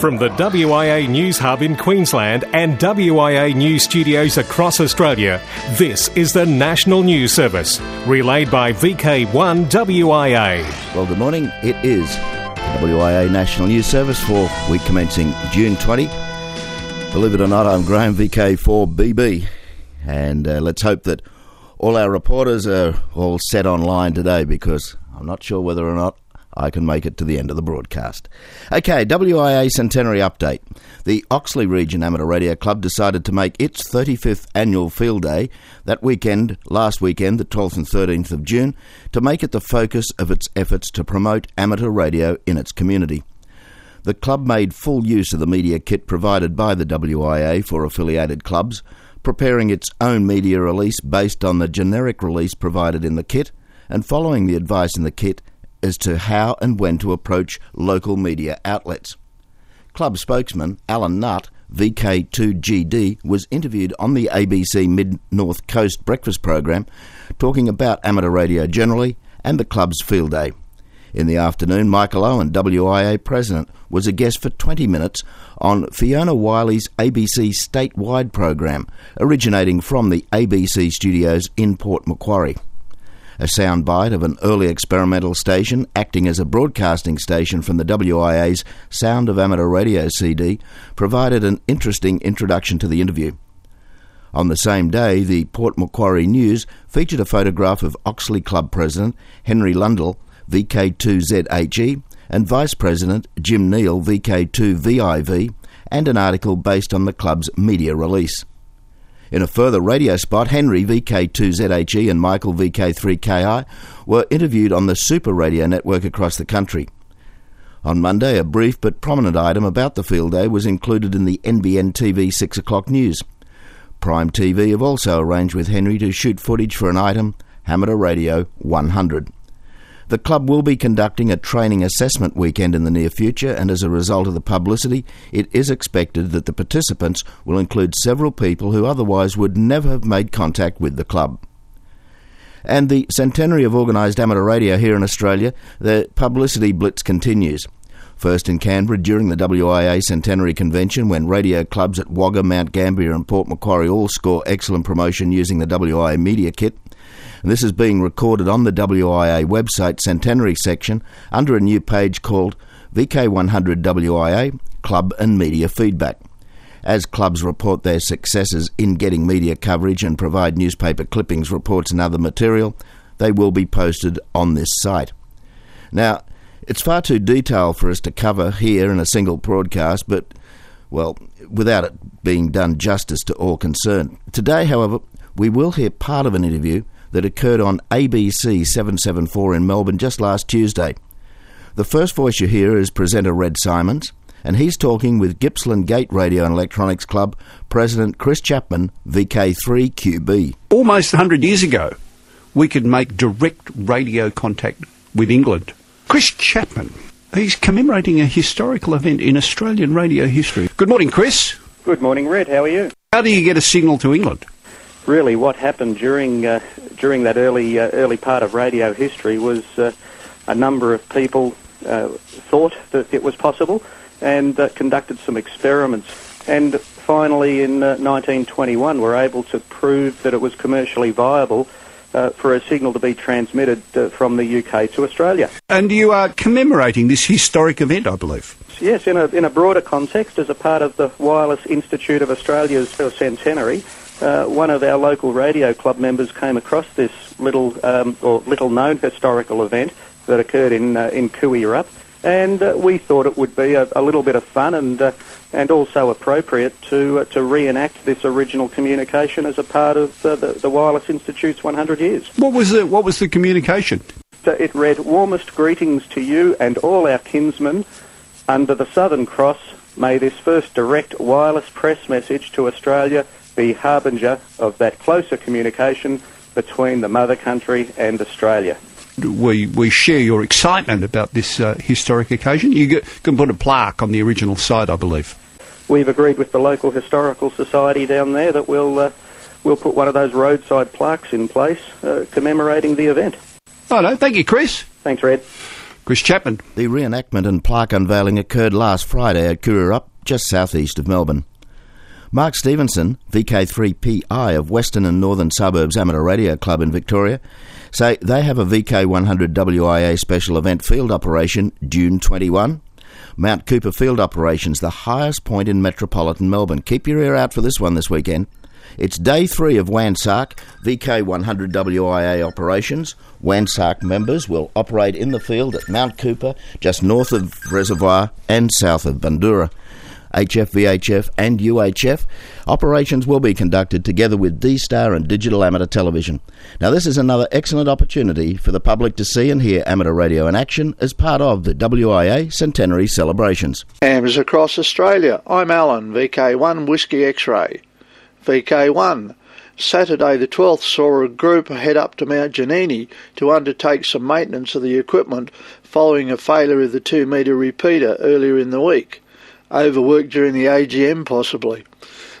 From the WIA News Hub in Queensland and WIA News Studios across Australia, this is the National News Service, relayed by VK1 WIA. Well, good morning. It is WIA National News Service for week commencing June 20. Believe it or not, I'm Graham VK4BB, and uh, let's hope that all our reporters are all set online today because I'm not sure whether or not I can make it to the end of the broadcast. Okay, WIA Centenary Update. The Oxley Region Amateur Radio Club decided to make its 35th annual field day that weekend, last weekend, the 12th and 13th of June, to make it the focus of its efforts to promote amateur radio in its community. The club made full use of the media kit provided by the WIA for affiliated clubs, preparing its own media release based on the generic release provided in the kit, and following the advice in the kit as to how and when to approach local media outlets. Club spokesman Alan Nutt, VK2GD, was interviewed on the ABC Mid North Coast breakfast program talking about amateur radio generally and the club's field day. In the afternoon, Michael Owen, WIA president, was a guest for 20 minutes on Fiona Wyllie's ABC statewide program, originating from the ABC studios in Port Macquarie. A soundbite of an early experimental station acting as a broadcasting station from the WIA's Sound of Amateur Radio CD provided an interesting introduction to the interview. On the same day, the Port Macquarie News featured a photograph of Oxley Club President Henry Lundell, VK2ZHE, and Vice President Jim Neal, VK2VIV, and an article based on the club's media release. In a further radio spot, Henry VK2ZHE and Michael VK3KI were interviewed on the Super Radio network across the country. On Monday, a brief but prominent item about the field day was included in the NBN TV 6 o'clock news. Prime TV have also arranged with Henry to shoot footage for an item, Amateur Radio 100. The club will be conducting a training assessment weekend in the near future, and as a result of the publicity, it is expected that the participants will include several people who otherwise would never have made contact with the club. And the centenary of organised amateur radio here in Australia, the publicity blitz continues. First in Canberra during the WIA Centenary Convention, when radio clubs at Wagga, Mount Gambier, and Port Macquarie all score excellent promotion using the WIA media kit. And this is being recorded on the WIA website centenary section under a new page called VK100 WIA Club and Media Feedback. As clubs report their successes in getting media coverage and provide newspaper clippings, reports, and other material, they will be posted on this site. Now, it's far too detailed for us to cover here in a single broadcast, but, well, without it being done justice to all concerned. Today, however, we will hear part of an interview that occurred on ABC 774 in Melbourne just last Tuesday. The first voice you hear is presenter Red Symons, and he's talking with Gippsland Gate Radio and Electronics Club President Chris Chapman, VK3QB. Almost 100 years ago, we could make direct radio contact with England. Chris Chapman, he's commemorating a historical event in Australian radio history. Good morning, Chris. Good morning, Red. How are you? How do you get a signal to England? Really, what happened during uh, during that early uh, early part of radio history was uh, a number of people uh, thought that it was possible and uh, conducted some experiments, and finally in 1921 uh, were able to prove that it was commercially viable. for a signal to be transmitted from the UK to Australia. And you are commemorating this historic event, I believe. Yes, in a, in a broader context, as a part of the Wireless Institute of Australia's centenary, uh, one of our local radio club members came across this little um, or little known historical event that occurred in uh, in Koo-wee-rup, and uh, we thought it would be a, a little bit of fun and uh, and also appropriate to uh, to reenact this original communication as a part of the, the Wireless Institute's 100 years. What was the what was the communication? So it read, "Warmest greetings to you and all our kinsmen under the Southern Cross. May this first direct wireless press message to Australia." Be harbinger of that closer communication between the mother country and Australia. We, we share your excitement about this uh, historic occasion. You get, can put a plaque on the original site, I believe. We've agreed with the local historical society down there that we'll, uh, we'll put one of those roadside plaques in place uh, commemorating the event. Oh, no, thank you, Chris. Thanks, Red. Chris Chapman. The reenactment and plaque unveiling occurred last Friday at Koo-wee-rup, just southeast of Melbourne. Mark Stevenson, VK3PI of Western and Northern Suburbs Amateur Radio Club in Victoria, say they have a VK100 WIA special event field operation June 21. Mount Cooper Field Operations, the highest point in metropolitan Melbourne. Keep your ear out for this one this weekend. It's day three of WANSARC VK100 WIA operations. WANSARC members will operate in the field at Mount Cooper, just north of Reservoir and south of Bundoora. HF, VHF, and UHF. Operations will be conducted together with D Star and Digital Amateur Television. Now, this is another excellent opportunity for the public to see and hear amateur radio in action as part of the WIA centenary celebrations. AMS across Australia. I'm Alan, VK1 Whiskey X ray. VK1. Saturday the 12th saw a group head up to Mount Ginini to undertake some maintenance of the equipment following a failure of the 2 metre repeater earlier in the week overworked during the AGM possibly.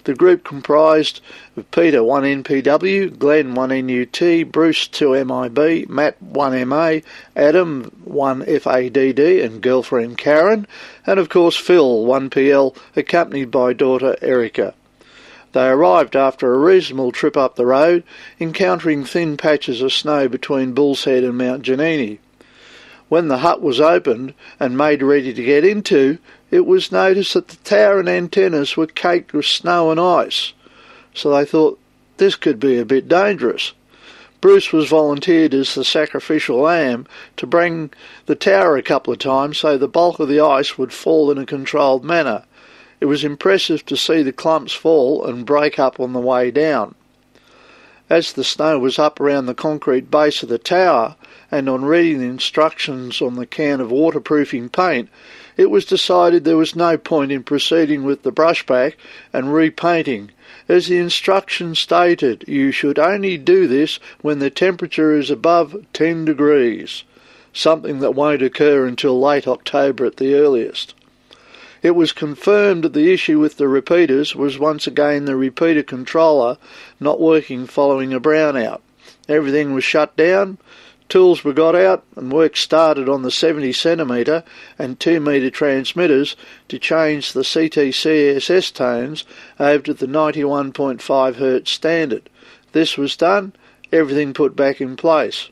The group comprised of Peter 1 NPW, Glenn 1 NUT, Bruce 2 MIB, Matt 1 MA, Adam 1 FADD and girlfriend Karen, and of course Phil 1 PL, accompanied by daughter Erica. They arrived after a reasonable trip up the road, encountering thin patches of snow between Bull's Head and Mount Ginini. When the hut was opened and made ready to get into, it was noticed that the tower and antennas were caked with snow and ice. So they thought this could be a bit dangerous. Bruce was volunteered as the sacrificial lamb to bring the tower a couple of times so the bulk of the ice would fall in a controlled manner. It was impressive to see the clumps fall and break up on the way down. As the snow was up around the concrete base of the tower, and on reading the instructions on the can of waterproofing paint, it was decided there was no point in proceeding with the brushback and repainting. As the instructions stated, you should only do this when the temperature is above 10 degrees, something that won't occur until late October at the earliest. It was confirmed that the issue with the repeaters was once again the repeater controller not working following a brownout. Everything was shut down, Tools were got out and work started on the 70 centimetre and 2 metre transmitters to change the CTCSS tones over to the 91.5 Hz standard. This was done, everything put back in place.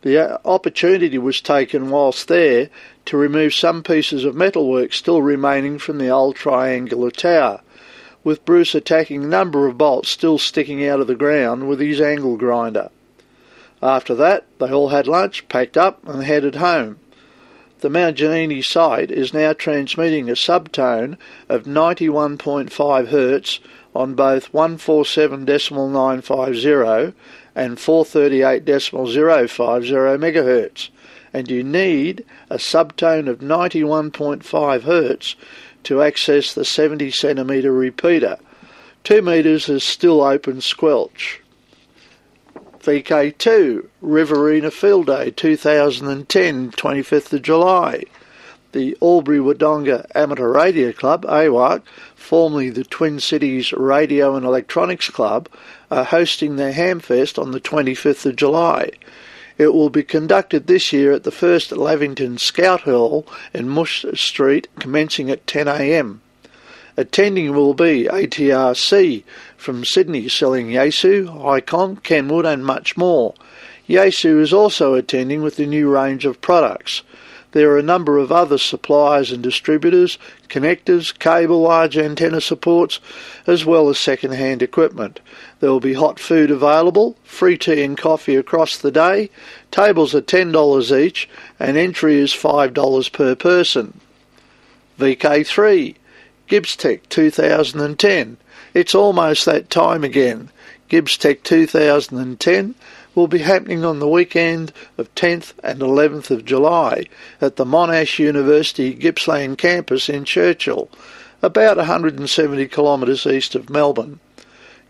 The uh, opportunity was taken whilst there to remove some pieces of metalwork still remaining from the old triangular tower, with Bruce attacking a number of bolts still sticking out of the ground with his angle grinder. After that, they all had lunch, packed up, and headed home. The Mount Ginini site is now transmitting a subtone of 91.5 Hz on both 147.950 and 438.050 MHz, and you need a subtone of 91.5 Hz to access the 70 centimetre repeater. 2 metres is still open squelch. VK2 Riverina Field Day 2010, 25th of July. The Albury Wodonga Amateur Radio Club, AWAC, formerly the Twin Cities Radio and Electronics Club, are hosting their Hamfest on the 25th of July. It will be conducted this year at the First Lavington Scout Hall in Mush Street, commencing at 10am. Attending will be ATRC from Sydney selling Yaesu, Icom, Kenwood and much more. Yaesu is also attending with a new range of products. There are a number of other suppliers and distributors, connectors, cable, large antenna supports, as well as second-hand equipment. There will be hot food available, free tea and coffee across the day, tables are $10 each, and entry is $5 per person. VK3 GippsTech 2010. It's almost that time again. GippsTech 2010 will be happening on the weekend of 10th and 11th of July at the Monash University Gippsland campus in Churchill, about 170 kilometres east of Melbourne.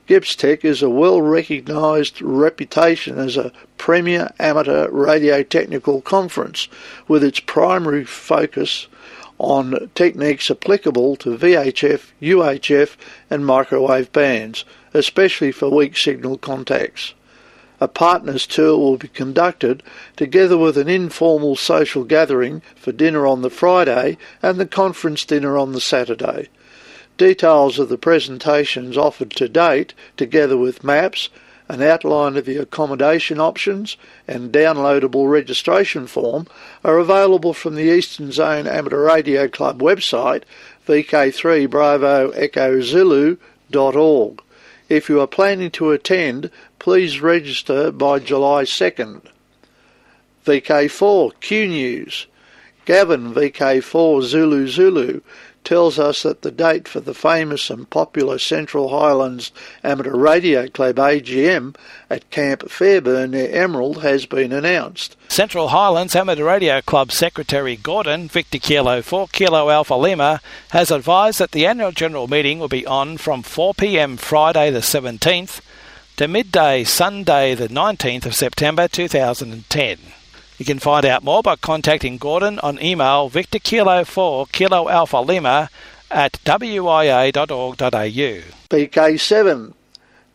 GippsTech is a well recognised reputation as a premier amateur radio technical conference with its primary focus on techniques applicable to VHF, UHF and microwave bands, especially for weak signal contacts. A partners tour will be conducted together with an informal social gathering for dinner on the Friday and the conference dinner on the Saturday. Details of the presentations offered to date, together with maps, an outline of the accommodation options and downloadable registration form are available from the Eastern Zone Amateur Radio Club website vk3 bravo echo zulu.org. If you are planning to attend, please register by July 2nd. VK4 Q News. Gavin VK4 Zulu Zulu tells us that the date for the famous and popular Central Highlands Amateur Radio Club AGM at Camp Fairbairn near Emerald has been announced. Central Highlands Amateur Radio Club Secretary Gordon, Victor Kilo 4 Kilo Alpha Lima, has advised that the annual general meeting will be on from 4pm Friday the 17th to midday Sunday the 19th of September 2010. You can find out more by contacting Gordon on email Victor Kilo 4 Kilo Alpha Lima at wia.org.au. VK7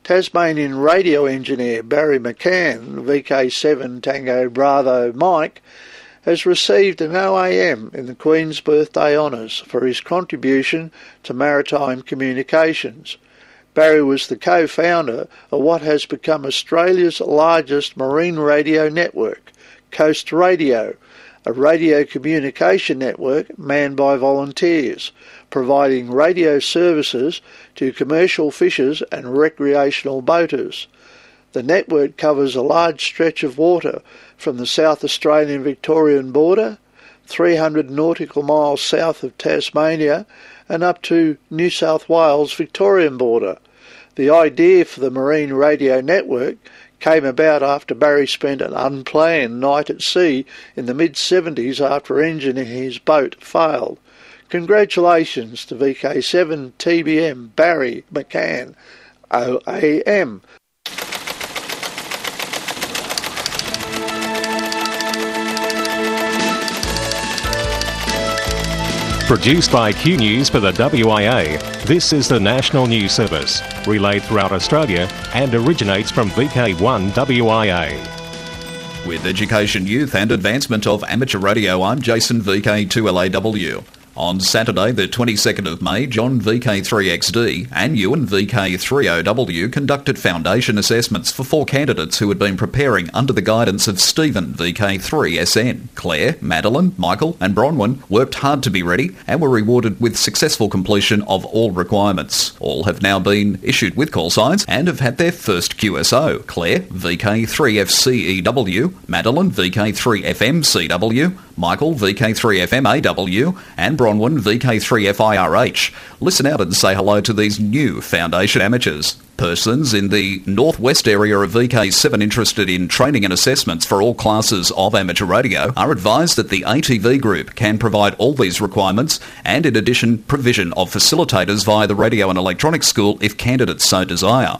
Tasmanian radio engineer Barry McCann, VK7 Tango Bravo Mike, has received an OAM in the Queen's Birthday Honours for his contribution to maritime communications. Barry was the co-founder of what has become Australia's largest marine radio network, Coast Radio, a radio communication network manned by volunteers, providing radio services to commercial fishers and recreational boaters. The network covers a large stretch of water from the South Australian Victorian border, 300 nautical miles south of Tasmania, and up to New South Wales Victorian border. The idea for the Marine Radio Network came about after Barry spent an unplanned night at sea in the mid 70s after engine in his boat failed. Congratulations to VK7 TBM Barry McCann OAM. Produced by Q News for the WIA, this is the National News Service, relayed throughout Australia and originates from VK1 WIA. With education, youth and advancement of amateur radio, I'm Jason VK2LAW. On Saturday, the 22nd of May, John VK3XD and Ewan VK30W conducted foundation assessments for four candidates who had been preparing under the guidance of Stephen VK3SN. Claire, Madeline, Michael, and Bronwyn worked hard to be ready and were rewarded with successful completion of all requirements. All have now been issued with call signs and have had their first QSO. Claire VK3FCEW, Madeline VK3FMCW, Michael VK3FMAW, and Bronwyn VK3FIRH. Listen out and say hello to these new Foundation amateurs. Persons in the northwest area of VK7 interested in training and assessments for all classes of amateur radio are advised that the ATV group can provide all these requirements and in addition provision of facilitators via the Radio and Electronics School if candidates so desire.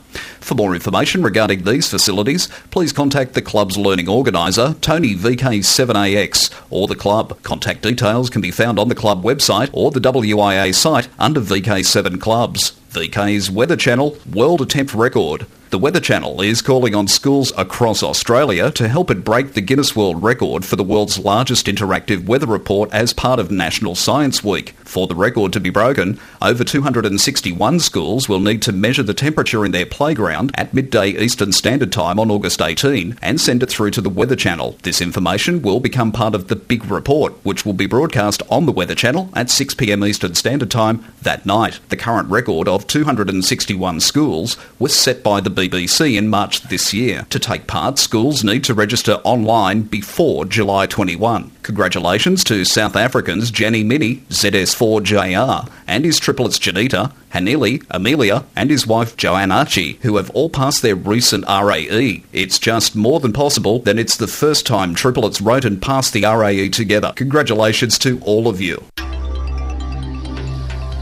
For more information regarding these facilities, please contact the club's learning organiser, Tony VK7AX, or the club. Contact details can be found on the club website or the WIA site under VK7 Clubs. VK's Weather Channel World Attempt Record. The Weather Channel is calling on schools across Australia to help it break the Guinness World Record for the world's largest interactive weather report as part of National Science Week. For the record to be broken, over 261 schools will need to measure the temperature in their playground at midday Eastern Standard Time on August 18 and send it through to the Weather Channel. This information will become part of the Big Report, which will be broadcast on the Weather Channel at 6pm Eastern Standard Time that night. The current record of 261 schools was set by the BBC in March this year. To take part, schools need to register online before July 21. Congratulations to South Africans Jenny Minnie, ZS4JR, and his triplets Janita, Hanili, Amelia, and his wife Joanne Archie, who have all passed their recent RAE. It's just more than possible that it's the first time triplets wrote and passed the RAE together. Congratulations to all of you.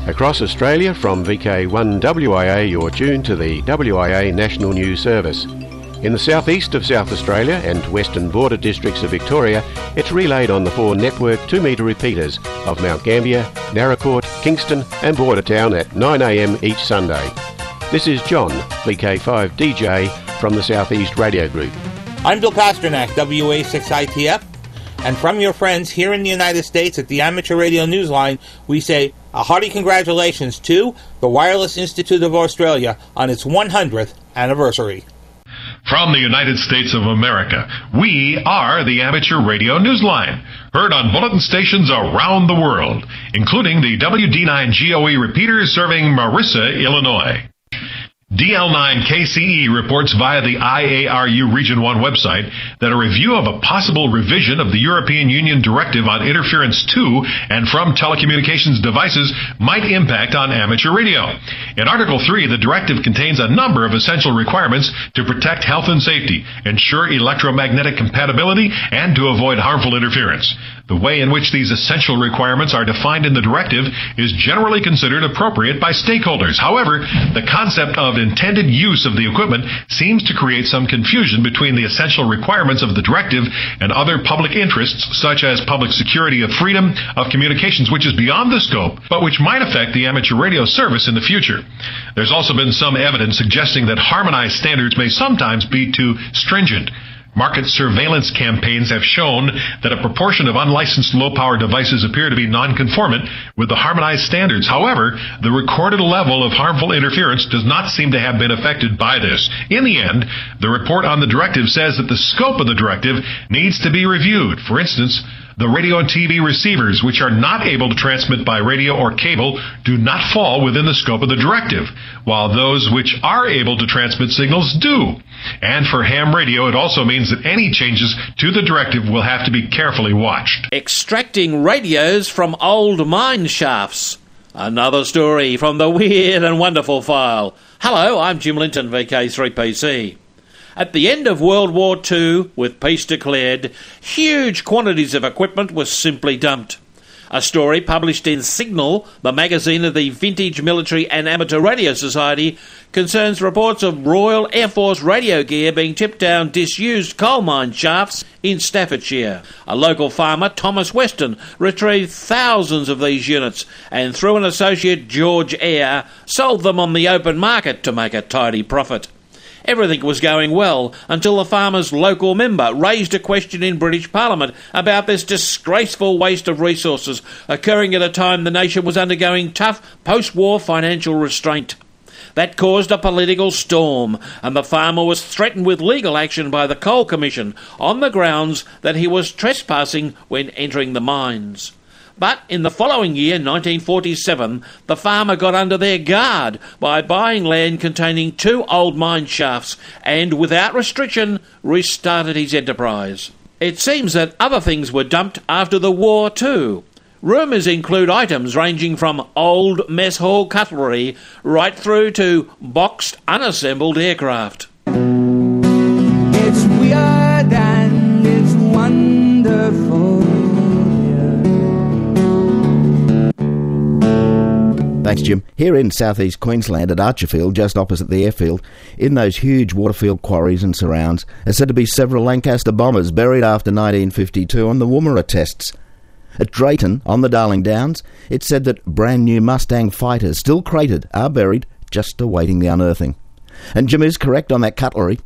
Across Australia from VK1WIA, you're tuned to the WIA National News Service. In the southeast of South Australia and western border districts of Victoria, it's relayed on the four network 2 metre repeaters of Mount Gambier, Naracoorte, Kingston, and Bordertown at 9am each Sunday. This is John, VK5DJ, from the Southeast Radio Group. I'm Bill Pasternak, WA6ITF, and from your friends here in the United States at the Amateur Radio Newsline, we say a hearty congratulations to the Wireless Institute of Australia on its 100th anniversary. From the United States of America, we are the Amateur Radio Newsline, heard on bulletin stations around the world, including the WD9 GOE repeater serving Marissa, Illinois. DL9KCE reports via the IARU Region 1 website that a review of a possible revision of the European Union Directive on Interference to and from telecommunications devices might impact on amateur radio. In Article 3, the directive contains a number of essential requirements to protect health and safety, ensure electromagnetic compatibility, and to avoid harmful interference. The way in which these essential requirements are defined in the directive is generally considered appropriate by stakeholders. However, the concept of intended use of the equipment seems to create some confusion between the essential requirements of the directive and other public interests, such as public security of freedom of communications, which is beyond the scope, but which might affect the amateur radio service in the future. There's also been some evidence suggesting that harmonized standards may sometimes be too stringent. Market surveillance campaigns have shown that a proportion of unlicensed low power devices appear to be non-conformant with the harmonized standards. However, the recorded level of harmful interference does not seem to have been affected by this. In the end, the report on the directive says that the scope of the directive needs to be reviewed. For instance, the radio and TV receivers, which are not able to transmit by radio or cable, do not fall within the scope of the directive, while those which are able to transmit signals do. And for ham radio, it also means that any changes to the directive will have to be carefully watched. Extracting radios from old mine shafts. Another story from the weird and wonderful file. Hello, I'm Jim Linton, VK3PC. At the end of World War II, with peace declared, huge quantities of equipment were simply dumped. A story published in Signal, the magazine of the Vintage Military and Amateur Radio Society, concerns reports of Royal Air Force radio gear being tipped down disused coal mine shafts in Staffordshire. A local farmer, Thomas Weston, retrieved thousands of these units and, through an associate, George Eyre, sold them on the open market to make a tidy profit. Everything was going well until the farmer's local member raised a question in British Parliament about this disgraceful waste of resources occurring at a time the nation was undergoing tough post war financial restraint. That caused a political storm, and the farmer was threatened with legal action by the Coal Commission on the grounds that he was trespassing when entering the mines. But in the following year, 1947, the farmer got under their guard by buying land containing two old mine shafts and, without restriction, restarted his enterprise. It seems that other things were dumped after the war too. Rumours include items ranging from old mess hall cutlery right through to boxed, unassembled aircraft. It's weird Thanks, mm. Jim. Here in southeast Queensland at Archerfield, just opposite the airfield, in those huge waterfield quarries and surrounds, are said to be several Lancaster bombers buried after 1952 on the Woomera tests. At Drayton, on the Darling Downs, it's said that brand new Mustang fighters, still crated, are buried, just awaiting the unearthing. And Jim is correct on that cutlery.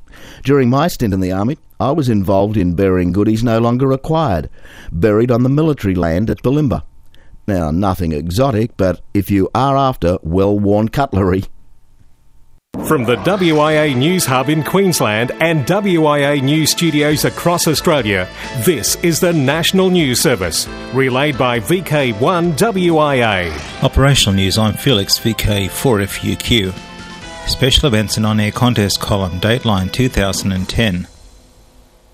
During my stint in the Army, I was involved in burying goodies no longer required, buried on the military land at Bulimba. Now, nothing exotic, but if you are after well worn cutlery. From the WIA News Hub in Queensland and WIA News Studios across Australia, this is the National News Service, relayed by VK1 WIA. Operational News, I'm Felix, VK4FUQ. Special Events and On Air Contest column, Dateline 2010.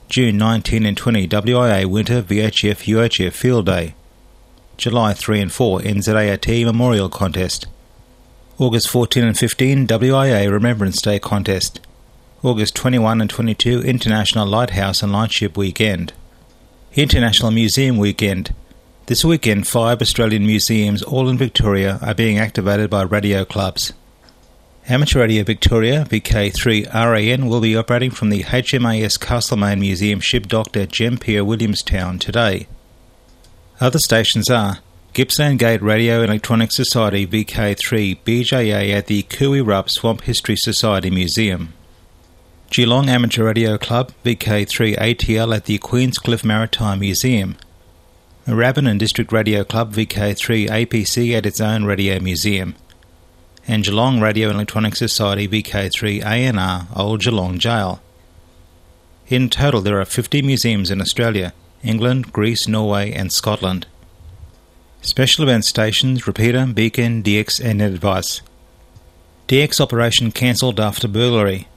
June 19 and 20, WIA Winter VHF UHF Field Day. July 3 and 4, NZART Memorial Contest. August 14 and 15, WIA Remembrance Day Contest. August 21 and 22, International Lighthouse and Lightship Weekend. International Museum Weekend. This weekend, five Australian museums, all in Victoria, are being activated by radio clubs. Amateur Radio Victoria, VK3RAN, will be operating from the HMAS Castlemaine Museum ship docked at Gem Pier, Williamstown today. Other stations are Gippsland Gate Radio Electronic Society VK3 BJA at the Koo-wee-rup Swamp History Society Museum. Geelong Amateur Radio Club VK3ATL at the Queenscliff Maritime Museum. And District Radio Club VK3APC at its own radio museum. And Geelong Radio Electronic Society VK3ANR Old Geelong Jail. In total, there are 50 museums in Australia, England, Greece, Norway, and Scotland. Special event stations Repeater, Beacon, DX, and Net Advice. DX operation cancelled after burglary.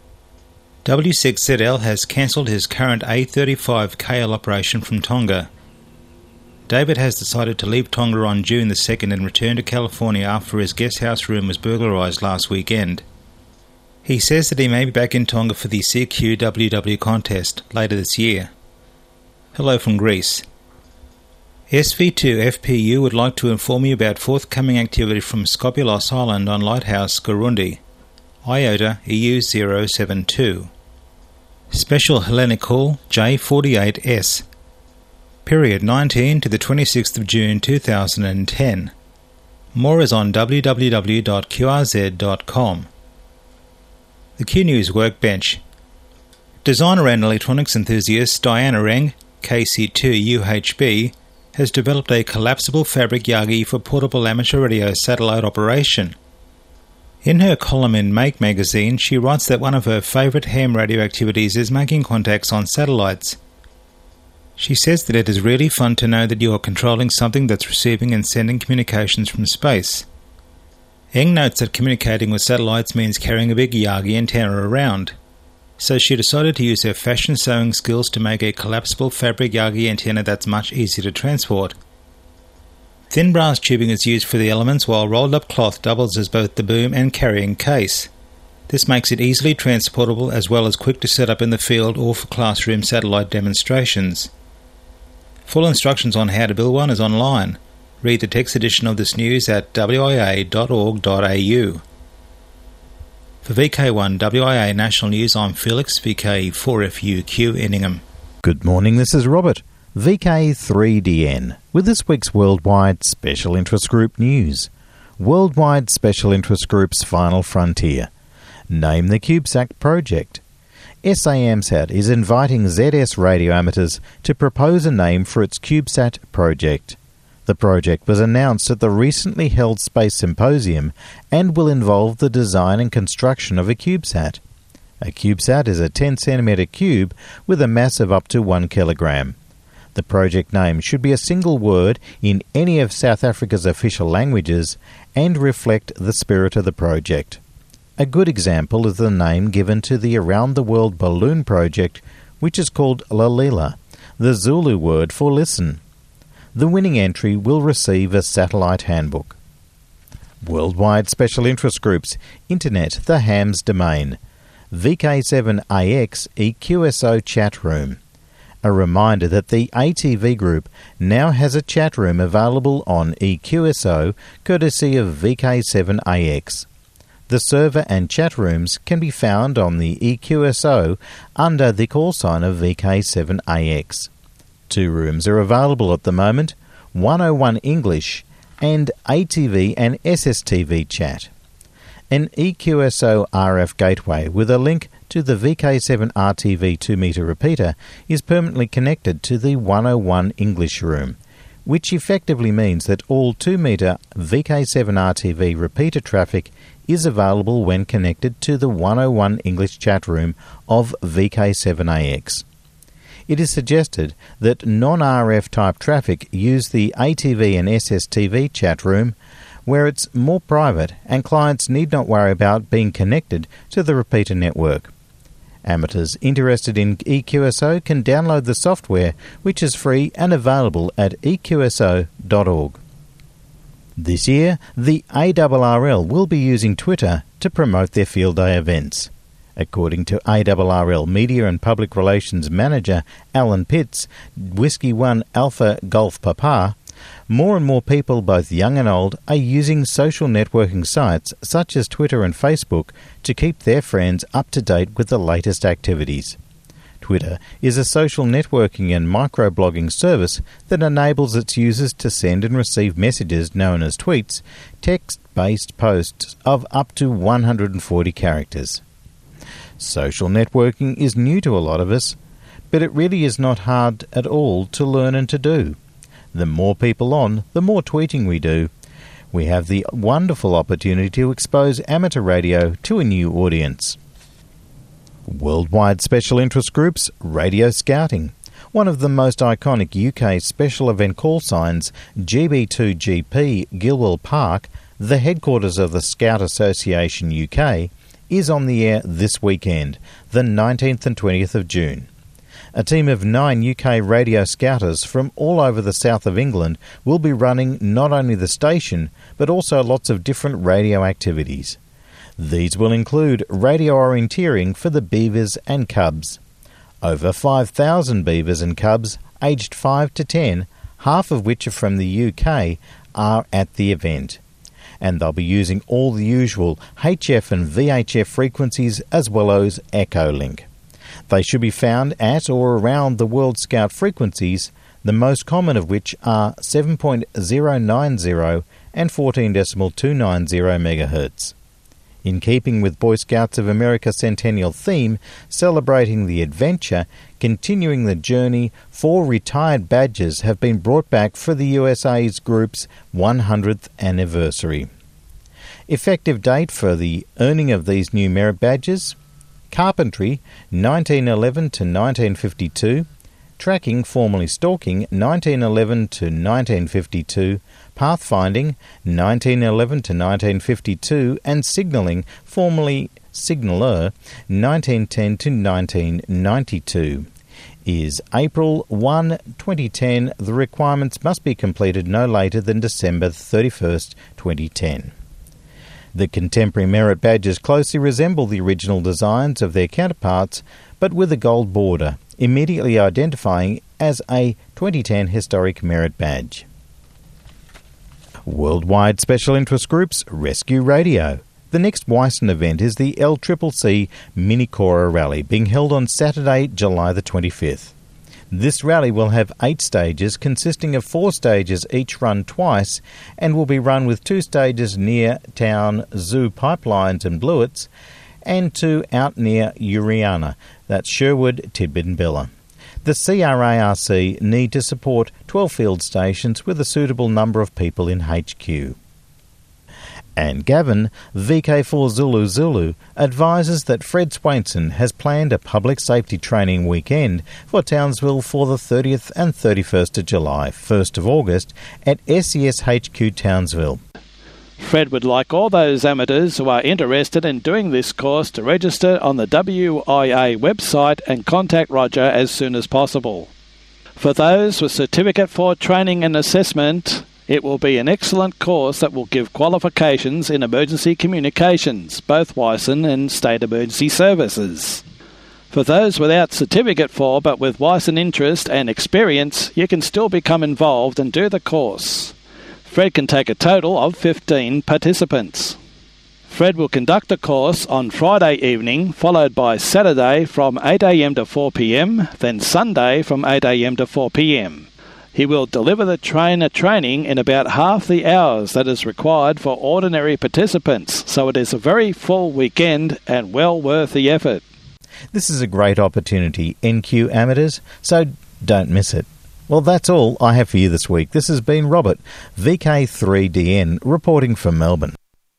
W6ZL has cancelled his current A35KL operation from Tonga. David has decided to leave Tonga on June the 2nd and return to California after his guest house room was burglarized last weekend. He says that he may be back in Tonga for the CQWW contest later this year. Hello from Greece. SV2 FPU would like to inform you about forthcoming activity from Skopelos Island on Lighthouse Gurundi, IOTA EU 072. Special Hellenic Call J48S. Period 19 to the 26th of June 2010. More is on www.qrz.com. The Q News Workbench. Designer and electronics enthusiast Diana Eng, KC2UHB, has developed a collapsible fabric yagi for portable amateur radio satellite operation. In her column in Make magazine, she writes that one of her favourite ham radio activities is making contacts on satellites. She says that it is really fun to know that you are controlling something that's receiving and sending communications from space. Eng notes that communicating with satellites means carrying a big Yagi antenna around. So she decided to use her fashion sewing skills to make a collapsible fabric Yagi antenna that's much easier to transport. Thin brass tubing is used for the elements while rolled up cloth doubles as both the boom and carrying case. This makes it easily transportable as well as quick to set up in the field or for classroom satellite demonstrations. Full instructions on how to build one is online. Read the text edition of this news at wia.org.au. For VK1 WIA National News, I'm Felix, VK4FUQ Inningham. Good morning, this is Robert, VK3DN, with this week's Worldwide Special Interest Group news. Worldwide Special Interest Group's Final Frontier. Name the CubeSat project. SAMSAT is inviting ZS radio amateurs to propose a name for its CubeSat project. The project was announced at the recently held Space Symposium and will involve the design and construction of a CubeSat. A CubeSat is a 10 cm cube with a mass of up to 1 kilogram. The project name should be a single word in any of South Africa's official languages and reflect the spirit of the project. A good example is the name given to the Around the World Balloon project, which is called Lalela, the Zulu word for listen the winning entry will receive a satellite handbook. Worldwide Special Interest Groups, Internet, the HAMS domain, VK7AX EQSO chat room. A reminder that the ATV group now has a chat room available on EQSO courtesy of VK7AX. The server and chat rooms can be found on the EQSO under the call sign of VK7AX. Two rooms are available at the moment 101 English and ATV and SSTV chat. An EQSO RF gateway with a link to the VK7 RTV 2 meter repeater is permanently connected to the 101 English room, which effectively means that all 2 meter VK7 RTV repeater traffic is available when connected to the 101 English chat room of VK7AX it is suggested that non RF type traffic use the ATV and SSTV chat room where it's more private and clients need not worry about being connected to the repeater network. Amateurs interested in EQSO can download the software, which is free and available at eqso.org. This year, the ARRL will be using Twitter to promote their field day events. According to ARRL Media and Public Relations Manager Allen Pitts, Whiskey 1 Alpha Golf Papa, more and more people, both young and old, are using social networking sites such as Twitter and Facebook to keep their friends up to date with the latest activities. Twitter is a social networking and microblogging service that enables its users to send and receive messages known as tweets, text based posts of up to 140 characters. Social networking is new to a lot of us, but it really is not hard at all to learn and to do. The more people on, the more tweeting we do. We have the wonderful opportunity to expose amateur radio to a new audience. Worldwide Special Interest Groups Radio Scouting. One of the most iconic UK special event call signs, GB2GP Gilwell Park, the headquarters of the Scout Association UK, is on the air this weekend, the 19th and 20th of June. A team of nine UK radio scouters from all over the south of England will be running not only the station, but also lots of different radio activities. These will include radio orienteering for the beavers and cubs. Over 5,000 beavers and cubs aged 5 to 10, half of which are from the UK, are at the event. And they'll be using all the usual HF and VHF frequencies as well as Echolink. They should be found at or around the World Scout frequencies, the most common of which are 7.090 and 14.290 MHz. In keeping with Boy Scouts of America centennial theme, celebrating the adventure, continuing the journey, four retired badges have been brought back for the USA's group's 100th anniversary. Effective date for the earning of these new merit badges? Carpentry 1911 to 1952, Tracking formerly Stalking 1911 to 1952, Pathfinding 1911 to 1952, and Signalling formerly Signaler 1910 to 1992 is April 1, 2010. The requirements must be completed no later than December 31, 2010. The contemporary merit badges closely resemble the original designs of their counterparts, but with a gold border, immediately identifying as a 2010 Historic Merit Badge. Worldwide Special Interest Groups Rescue Radio. The next WICEN event is the LCCC Mini Cora Rally, being held on Saturday, July the 25th. This rally will have eight stages consisting of four stages each run twice and will be run with two stages near town Zoo Pipelines and Blewitts and two out near Uriana, that's Sherwood, Tidbit and. The CRARC need to support 12 field stations with a suitable number of people in HQ. And Gavin, VK4 Zulu Zulu, advises that Fred Swainson has planned a public safety training weekend for Townsville for the 30th and 31st of July, 1st of August at SES HQ Townsville. Fred would like all those amateurs who are interested in doing this course to register on the WIA website and contact Roger as soon as possible. For those with certificate for training and assessment, it will be an excellent course that will give qualifications in emergency communications, both WICEN and state emergency services. For those without certificate for but with WICEN interest and experience, you can still become involved and do the course. Fred can take a total of 15 participants. Fred will conduct the course on Friday evening, followed by Saturday from 8am to 4pm, then Sunday from 8am to 4pm. He will deliver the trainer training in about half the hours that is required for ordinary participants, so it is a very full weekend and well worth the effort. This is a great opportunity, NQ amateurs, so don't miss it. Well, that's all I have for you this week. This has been Robert, VK3DN, reporting from Melbourne.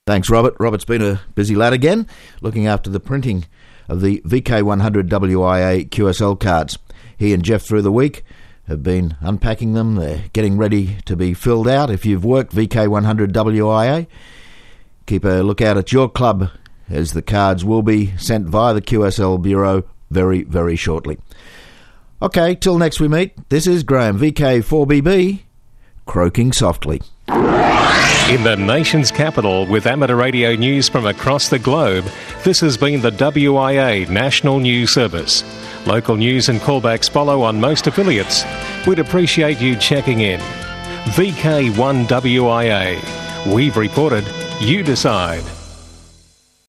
Thanks, Robert. Robert's been a busy lad again, looking after the printing of the VK100 WIA QSL cards. He and Jeff through the week have been unpacking them. They're getting ready to be filled out. If you've worked VK100 WIA, keep a lookout at your club as the cards will be sent via the QSL Bureau very, very shortly. Okay, till next we meet, this is Graham, VK4BB, croaking softly. In the nation's capital, with amateur radio news from across the globe, this has been the WIA National News Service. Local news and callbacks follow on most affiliates. We'd appreciate you checking in. VK1WIA. We've reported, you decide.